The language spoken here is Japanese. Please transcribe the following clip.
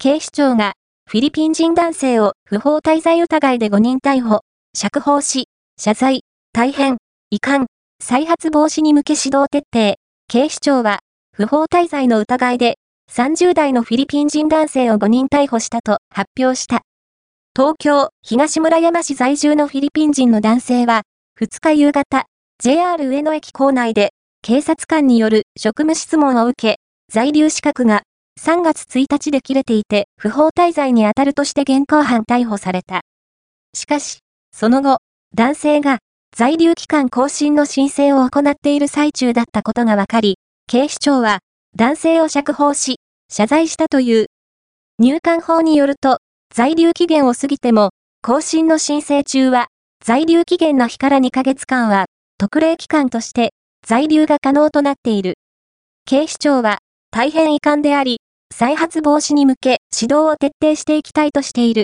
警視庁がフィリピン人男性を不法滞在疑いで5人逮捕、釈放し、謝罪、大変、遺憾、再発防止に向け指導徹底。警視庁は不法滞在の疑いで30代のフィリピン人男性を5人逮捕したと発表した。東京、東村山市在住のフィリピン人の男性は、2日夕方、JR 上野駅構内で、警察官による職務質問を受け、在留資格が3月1日で切れていて、不法滞在に当たるとして現行犯逮捕された。しかし、その後、男性が在留期間更新の申請を行っている最中だったことが分かり、警視庁は男性を釈放し、謝罪したという。入管法によると、在留期限を過ぎても、更新の申請中は、在留期限の日から2ヶ月間は、特例期間として在留が可能となっている。警視庁は大変遺憾であり、再発防止に向け指導を徹底していきたいとしている。